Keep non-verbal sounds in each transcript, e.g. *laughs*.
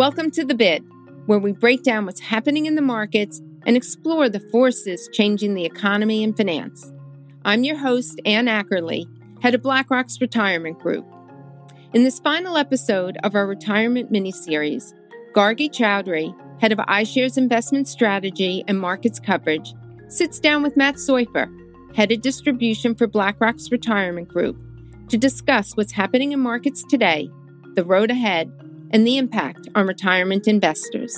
Welcome to The Bid, where we break down what's happening in the markets and explore the forces changing the economy and finance. I'm your host, Anne Ackerley, head of BlackRock's Retirement Group. In this final episode of our retirement mini-series, Gargi Chaudhuri, head of iShares investment strategy and markets coverage, sits down with Matt Soifer, head of distribution for BlackRock's Retirement Group, to discuss what's happening in markets today, the road ahead, and the impact on retirement investors.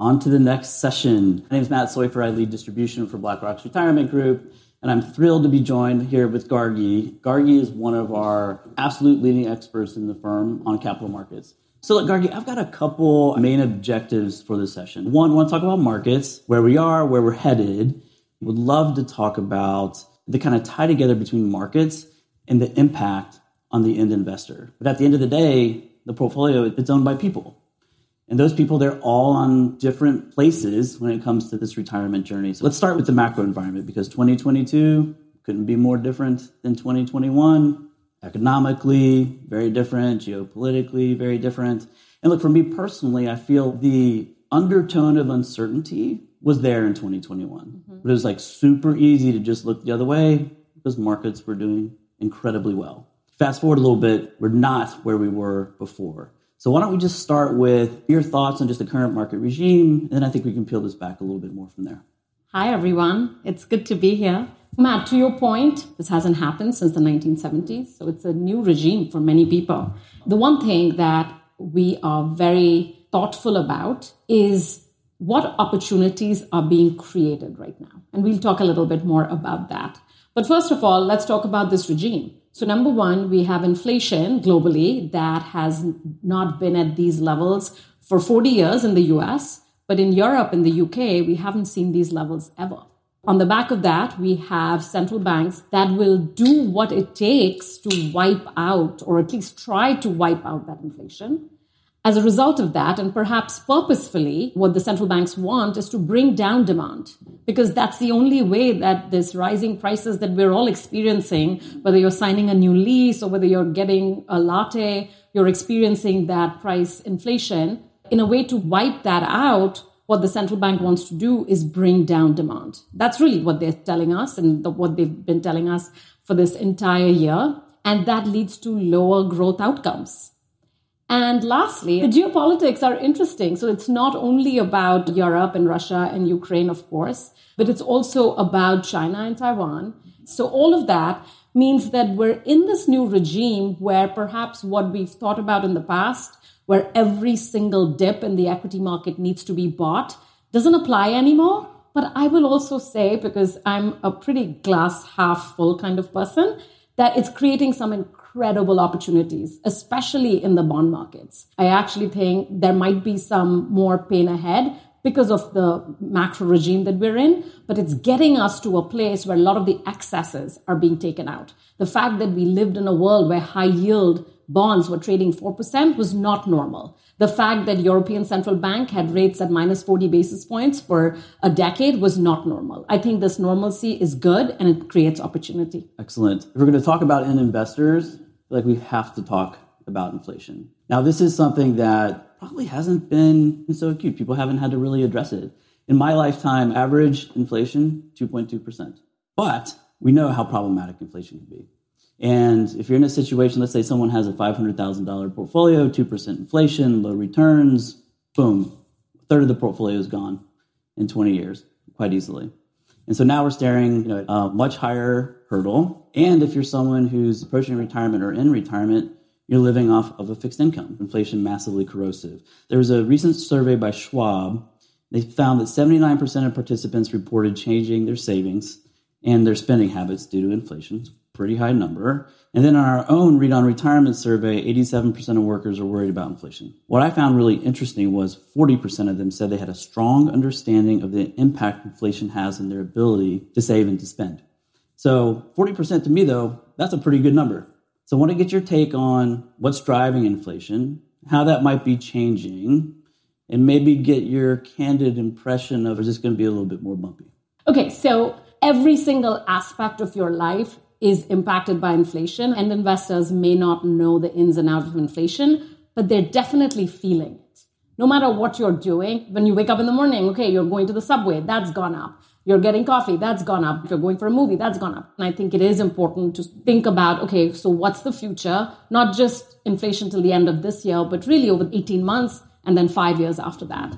On to the next session. My name is Matt Soifer. I lead distribution for BlackRock's Retirement Group, and I'm thrilled to be joined here with Gargi. Gargi is one of our absolute leading experts in the firm on capital markets. So, look, Gargi, I've got a couple main objectives for this session. One, I want to talk about markets, where we are, where we're headed. Would love to talk about the kind of tie together between markets and the impact on the end investor. But at the end of the day, the portfolio it's owned by people. And those people, they're all on different places when it comes to this retirement journey. So let's start with the macro environment because 2022 couldn't be more different than 2021. Economically, very different. Geopolitically, very different. And look, for me personally, I feel the undertone of uncertainty was there in 2021. Mm-hmm. But it was like super easy to just look the other way because markets were doing incredibly well. Fast forward a little bit, we're not where we were before. So why don't we just start with your thoughts on just the current market regime, and then I think we can peel this back a little bit more from there. Hi, everyone. It's good to be here. Matt, to your point, this hasn't happened since the 1970s, so it's a new regime for many people. The one thing that we are very thoughtful about is what opportunities are being created right now. And we'll talk a little bit more about that. But first of all, let's talk about this regime. So, number one, we have inflation globally that has not been at these levels for 40 years in the US, but in Europe and the UK, we haven't seen these levels ever. On the back of that, we have central banks that will do what it takes to wipe out, or at least try to wipe out that inflation. As a result of that, and perhaps purposefully, what the central banks want is to bring down demand because that's the only way that this rising prices that we're all experiencing, whether you're signing a new lease or whether you're getting a latte, you're experiencing that price inflation. In a way to wipe that out, what the central bank wants to do is bring down demand. That's really what they're telling us and the, what they've been telling us for this entire year. And that leads to lower growth outcomes. And lastly, the geopolitics are interesting. So it's not only about Europe and Russia and Ukraine, of course, but it's also about China and Taiwan. So all of that means that we're in this new regime where perhaps what we've thought about in the past, where every single dip in the equity market needs to be bought, doesn't apply anymore. But I will also say, because I'm a pretty glass half full kind of person, that it's creating some incredible incredible opportunities, especially in the bond markets. I actually think there might be some more pain ahead because of the macro regime that we're in, but it's getting us to a place where a lot of the excesses are being taken out. The fact that we lived in a world where high yield bonds were trading 4% was not normal. The fact that European Central Bank had rates at minus 40 basis points for a decade was not normal. I think this normalcy is good and it creates opportunity. Excellent. If we're going to talk about end investors, like we have to talk about inflation. Now, this is something that probably hasn't been so acute. People haven't had to really address it. In my lifetime, average inflation, 2.2%. But we know how problematic inflation can be. And if you're in a situation, let's say someone has a $500,000 portfolio, 2% inflation, low returns, boom, a third of the portfolio is gone in 20 years quite easily. And so now we're staring you know, at a much higher hurdle. And if you're someone who's approaching retirement or in retirement, you're living off of a fixed income, inflation massively corrosive. There was a recent survey by Schwab. They found that 79% of participants reported changing their savings and their spending habits due to inflation pretty high number. And then on our own Read on Retirement survey, 87% of workers are worried about inflation. What I found really interesting was 40% of them said they had a strong understanding of the impact inflation has on their ability to save and to spend. So 40% to me, though, that's a pretty good number. So I want to get your take on what's driving inflation, how that might be changing, and maybe get your candid impression of is this going to be a little bit more bumpy? Okay, so every single aspect of your life is impacted by inflation, and investors may not know the ins and outs of inflation, but they're definitely feeling it. No matter what you're doing, when you wake up in the morning, okay, you're going to the subway, that's gone up. You're getting coffee, that's gone up. If you're going for a movie, that's gone up. And I think it is important to think about, okay, so what's the future? Not just inflation till the end of this year, but really over 18 months and then five years after that.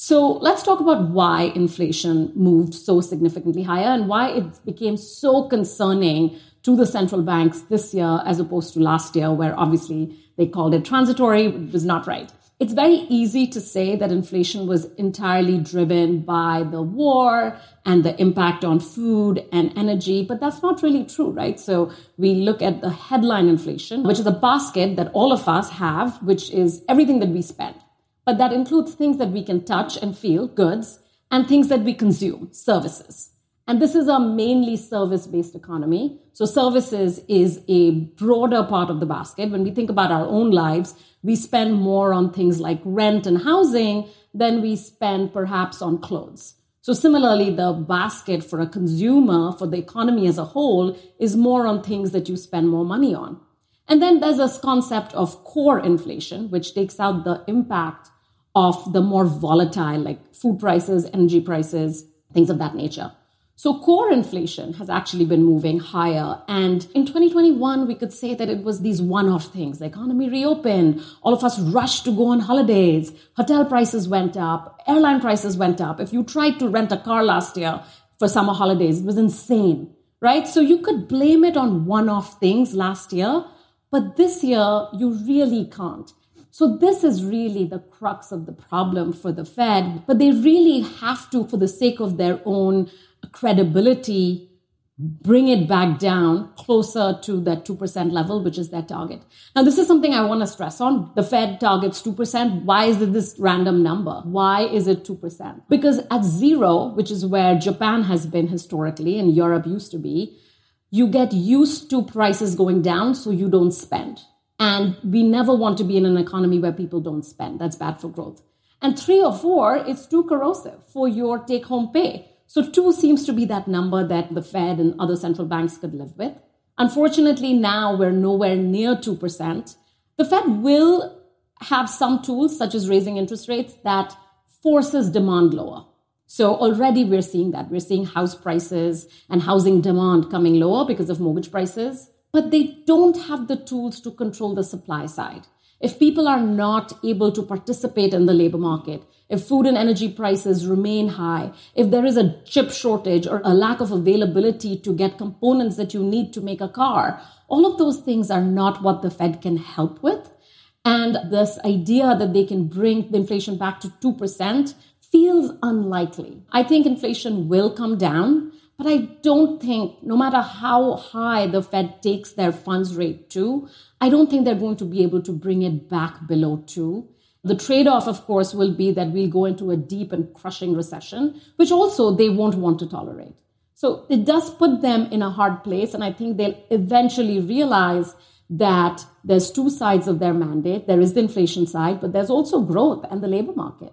So let's talk about why inflation moved so significantly higher and why it became so concerning to the central banks this year as opposed to last year, where obviously they called it transitory, it was not right. It's very easy to say that inflation was entirely driven by the war and the impact on food and energy, but that's not really true, right? So we look at the headline inflation, which is a basket that all of us have, which is everything that we spend. But that includes things that we can touch and feel, goods, and things that we consume, services. And this is a mainly service based economy. So services is a broader part of the basket. When we think about our own lives, we spend more on things like rent and housing than we spend perhaps on clothes. So similarly, the basket for a consumer, for the economy as a whole, is more on things that you spend more money on. And then there's this concept of core inflation, which takes out the impact of the more volatile, like food prices, energy prices, things of that nature. So core inflation has actually been moving higher. And in 2021, we could say that it was these one-off things. The economy reopened. All of us rushed to go on holidays. Hotel prices went up. Airline prices went up. If you tried to rent a car last year for summer holidays, it was insane, right? So you could blame it on one-off things last year. But this year, you really can't. So this is really the crux of the problem for the Fed, but they really have to, for the sake of their own credibility bring it back down closer to that 2% level, which is their target. Now, this is something I want to stress on. The Fed targets 2%. Why is it this random number? Why is it 2%? Because at zero, which is where Japan has been historically and Europe used to be, you get used to prices going down, so you don't spend. And we never want to be in an economy where people don't spend. That's bad for growth. And three or four, it's too corrosive for your take home pay. So two seems to be that number that the Fed and other central banks could live with. Unfortunately, now we're nowhere near 2%. The Fed will have some tools, such as raising interest rates, that forces demand lower. So already we're seeing that. We're seeing house prices and housing demand coming lower because of mortgage prices, but they don't have the tools to control the supply side. If people are not able to participate in the labor market, if food and energy prices remain high, if there is a chip shortage or a lack of availability to get components that you need to make a car, all of those things are not what the Fed can help with. And this idea that they can bring the inflation back to 2% feels unlikely. I think inflation will come down, but I don't think, no matter how high the Fed takes their funds rate to, I don't think they're going to be able to bring it back below two. The trade off, of course, will be that we'll go into a deep and crushing recession, which also they won't want to tolerate. So it does put them in a hard place. And I think they'll eventually realize that there's two sides of their mandate. There is the inflation side, but there's also growth and the labor market.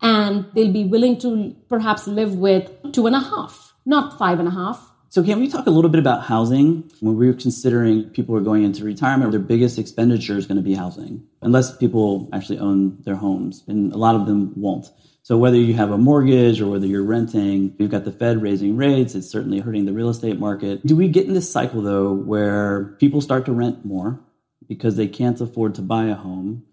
And they'll be willing to perhaps live with two and a half, not five and a half, so, can we talk a little bit about housing? When we are considering people are going into retirement, their biggest expenditure is going to be housing, unless people actually own their homes, and a lot of them won't. So, whether you have a mortgage or whether you're renting, you've got the Fed raising rates, it's certainly hurting the real estate market. Do we get in this cycle, though, where people start to rent more because they can't afford to buy a home?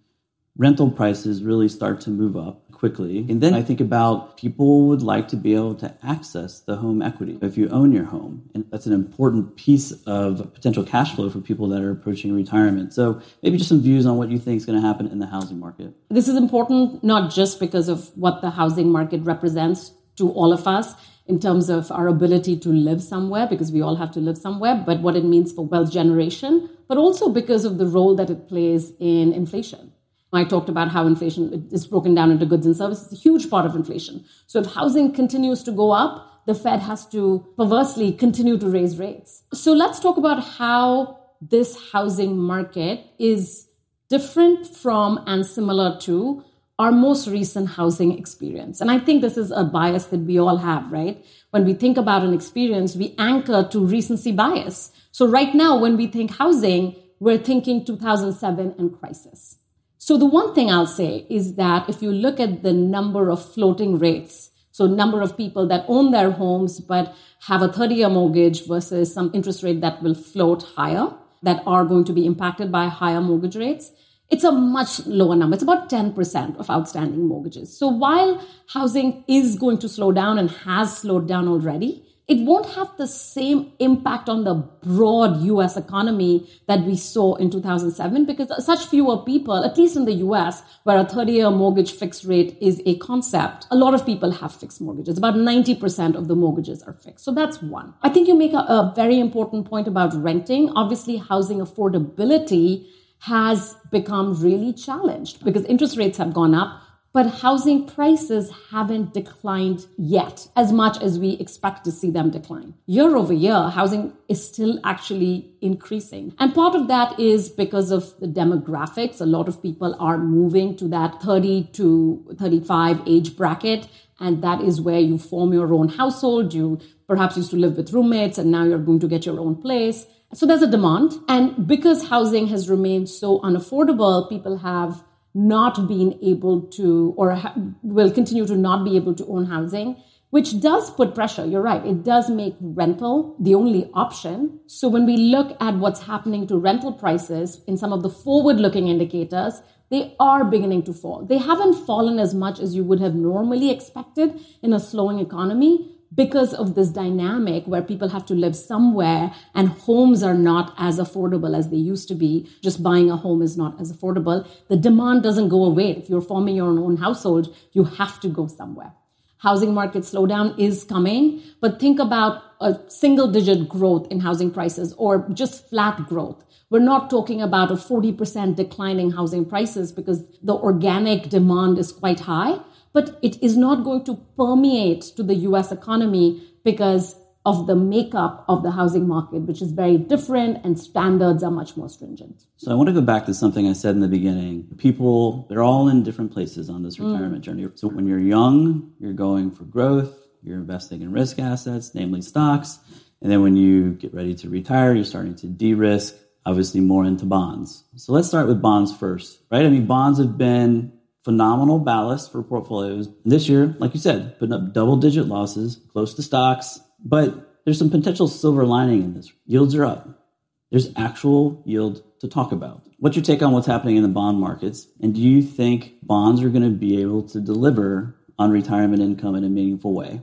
Rental prices really start to move up quickly. And then I think about people would like to be able to access the home equity if you own your home. And that's an important piece of potential cash flow for people that are approaching retirement. So maybe just some views on what you think is going to happen in the housing market. This is important not just because of what the housing market represents to all of us in terms of our ability to live somewhere, because we all have to live somewhere, but what it means for wealth generation, but also because of the role that it plays in inflation. I talked about how inflation is broken down into goods and services. A huge part of inflation. So if housing continues to go up, the Fed has to perversely continue to raise rates. So let's talk about how this housing market is different from and similar to our most recent housing experience. And I think this is a bias that we all have, right? When we think about an experience, we anchor to recency bias. So right now, when we think housing, we're thinking 2007 and crisis. So the one thing I'll say is that if you look at the number of floating rates, so number of people that own their homes but have a 30 year mortgage versus some interest rate that will float higher, that are going to be impacted by higher mortgage rates, it's a much lower number. It's about 10% of outstanding mortgages. So while housing is going to slow down and has slowed down already, it won't have the same impact on the broad US economy that we saw in 2007 because such fewer people, at least in the US, where a 30 year mortgage fixed rate is a concept, a lot of people have fixed mortgages. About 90% of the mortgages are fixed. So that's one. I think you make a, a very important point about renting. Obviously, housing affordability has become really challenged because interest rates have gone up, but housing prices haven't declined yet as much as we expect to see them decline. Year over year, housing is still actually increasing. And part of that is because of the demographics. A lot of people are moving to that 30 to 35 age bracket. And that is where you form your own household. You perhaps used to live with roommates and now you're going to get your own place. So there's a demand. And because housing has remained so unaffordable, people have not been able to, or ha- will continue to not be able to own housing, which does put pressure. You're right. It does make rental the only option. So when we look at what's happening to rental prices in some of the forward looking indicators, they are beginning to fall. They haven't fallen as much as you would have normally expected in a slowing economy, because of this dynamic where people have to live somewhere and homes are not as affordable as they used to be. Just buying a home is not as affordable. The demand doesn't go away. If you're forming your own household, you have to go somewhere. Housing market slowdown is coming, but think about a single digit growth in housing prices or just flat growth. We're not talking about a 40% declining housing prices because the organic demand is quite high but it is not going to permeate to the US economy because of the makeup of the housing market, which is very different and standards are much more stringent. So I want to go back to something I said in the beginning. People, they're all in different places on this retirement mm. journey. So when you're young, you're going for growth, you're investing in risk assets, namely stocks. And then when you get ready to retire, you're starting to de risk, obviously more into bonds. So let's start with bonds first, right? I mean, bonds have been phenomenal ballast for portfolios. This year, like you said, putting up double digit losses, close to stocks, but there's some potential silver lining in this. Yields are up. There's actual yield to talk about. What's your take on what's happening in the bond markets? And do you think bonds are going to be able to deliver on retirement income in a meaningful way?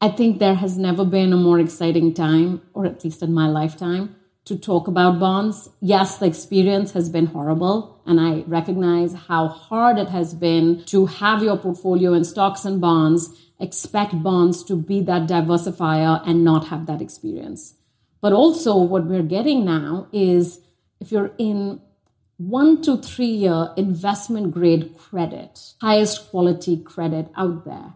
I think there has never been a more exciting time, or at least in my lifetime, to talk about bonds. Yes, the experience has been horrible, and I recognize how hard it has been to have your portfolio in stocks and bonds, expect bonds to be that diversifier and not have that experience. But also, what we're getting now is if you're in one to three year investment grade credit, highest quality credit out there,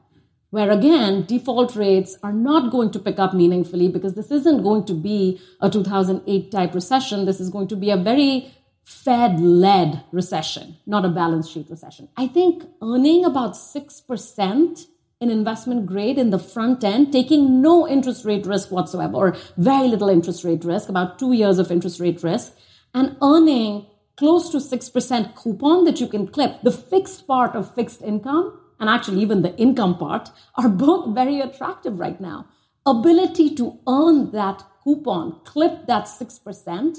where again, default rates are not going to pick up meaningfully because this isn't going to be a 2008 type recession. This is going to be a very Fed led recession, not a balance sheet recession. I think earning about 6% in investment grade in the front end, taking no interest rate risk whatsoever, or very little interest rate risk, about two years of interest rate risk, and earning close to 6% coupon that you can clip, the fixed part of fixed income and actually even the income part are both very attractive right now. Ability to earn that coupon, clip that 6%,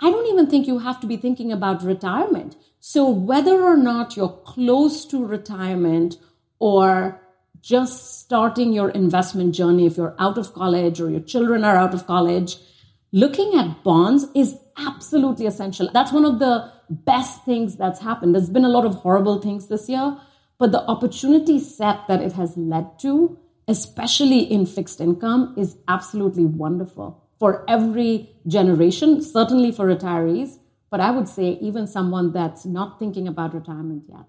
I don't even think you have to be thinking about retirement. So whether or not you're close to retirement or just starting your investment journey, if you're out of college or your children are out of college, looking at bonds is absolutely essential. That's one of the best things that's happened. There's been a lot of horrible things this year, but the opportunity set that it has led to, especially in fixed income, is absolutely wonderful for every generation, certainly for retirees, but I would say even someone that's not thinking about retirement yet.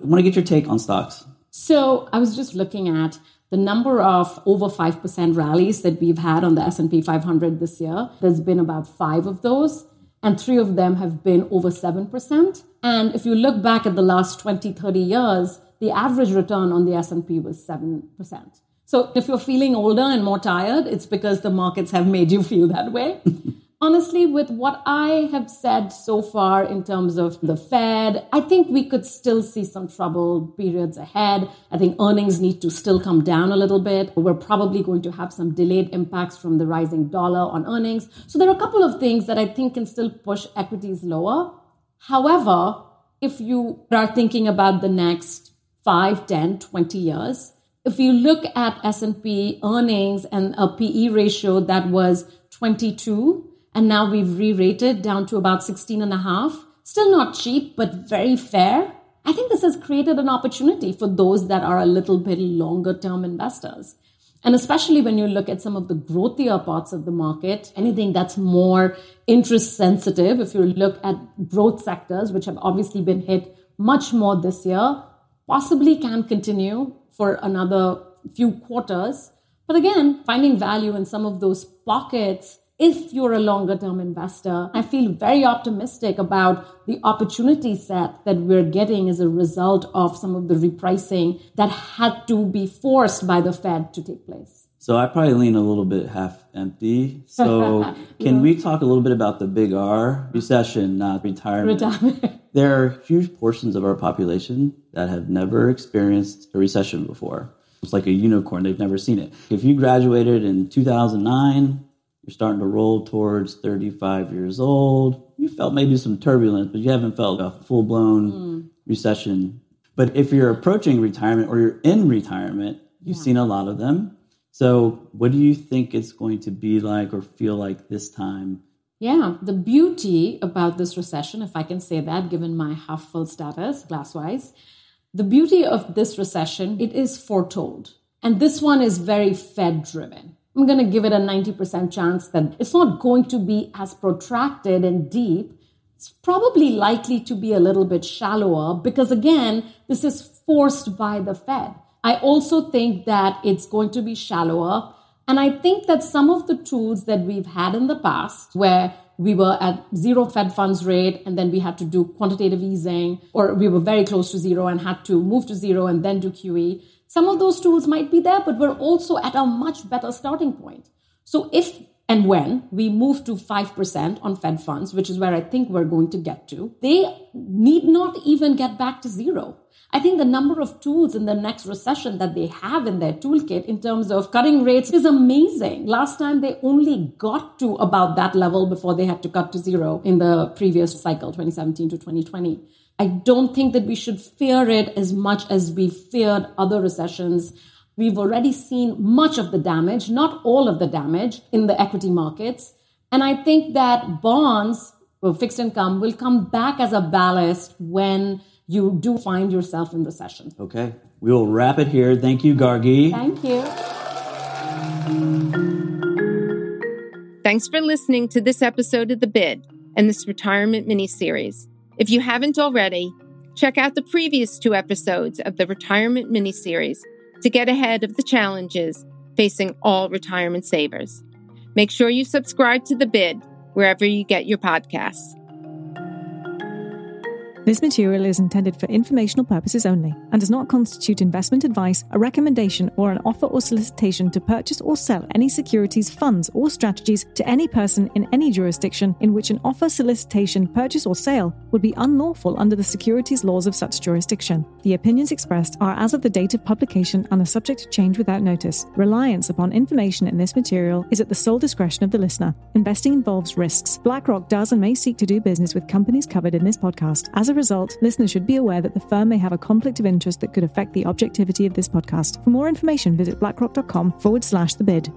I want to get your take on stocks. So I was just looking at the number of over 5% rallies that we've had on the S&P 500 this year. There's been about 5 of those. and three of them have been over 7%. And if you look back at the last 20, 30 years, the average return on the S&P was 7%. So if you're feeling older and more tired, it's because the markets have made you feel that way. *laughs* honestly, with what I have said so far in terms of the Fed, I think we could still see some trouble periods ahead. I think earnings need to still come down a little bit. We're probably going to have some delayed impacts from the rising dollar on earnings. So there are a couple of things that I think can still push equities lower. However, if you are thinking about the next 5, 10, 20 years, if you look at S&P earnings and a PE ratio that was 22 and now we've re-rated down to about 16 and a half. Still not cheap, but very fair. I think this has created an opportunity for those that are a little bit longer term investors. And especially when you look at some of the growthier parts of the market, anything that's more interest sensitive, if you look at growth sectors, which have obviously been hit much more this year, possibly can continue for another few quarters. But again, finding value in some of those pockets if you're a longer term investor, I feel very optimistic about the opportunity set that we're getting as a result of some of the repricing that had to be forced by the Fed to take place. So I probably lean a little bit half empty. So *laughs* can yeah. we talk a little bit about the big R recession, not retirement? retirement. There are huge portions of our population that have never experienced a recession before. It's like a unicorn. They've never seen it. If you graduated in 2009, you're starting to roll towards 35 years old. You felt maybe some turbulence, but you haven't felt a full blown mm. recession. But if you're approaching retirement or you're in retirement, you've yeah. seen a lot of them. So, what do you think it's going to be like or feel like this time? Yeah, the beauty about this recession, if I can say that, given my half full status, glass wise, the beauty of this recession, it is foretold. And this one is very Fed driven. I'm going to give it a 90% chance that it's not going to be as protracted and deep. It's probably likely to be a little bit shallower because, again, this is forced by the Fed. I also think that it's going to be shallower. And I think that some of the tools that we've had in the past, where we were at zero Fed funds rate and then we had to do quantitative easing, or we were very close to zero and had to move to zero and then do QE. Some of those tools might be there, but we're also at a much better starting point. So if and when we move to 5% on Fed funds, which is where I think we're going to get to, they need not even get back to zero. I think the number of tools in the next recession that they have in their toolkit in terms of cutting rates is amazing. Last time they only got to about that level before they had to cut to zero in the previous cycle, 2017 to 2020. I don't think that we should fear it as much as we feared other recessions. We've already seen much of the damage, not all of the damage in the equity markets. And I think that bonds, or fixed income, will come back as a ballast when you do find yourself in recession. Okay. We will wrap it here. Thank you, Gargi. Thank you. Thanks for listening to this episode of The Bid and this retirement mini series. If you haven't already, check out the previous two episodes of the Retirement Mini Series to get ahead of the challenges facing all retirement savers. Make sure you subscribe to The Bid wherever you get your podcasts. This material is intended for informational purposes only and does not constitute investment advice, a recommendation, or an offer or solicitation to purchase or sell any securities, funds, or strategies to any person in any jurisdiction in which an offer, solicitation, purchase, or sale would be unlawful under the securities laws of such jurisdiction. The opinions expressed are as of the date of publication and are subject to change without notice. Reliance upon information in this material is at the sole discretion of the listener. Investing involves risks. BlackRock does and may seek to do business with companies covered in this podcast. As a result, listeners should be aware that the firm may have a conflict of interest that could affect the objectivity of this podcast. For more information, visit blackrock.com forward slash the bid.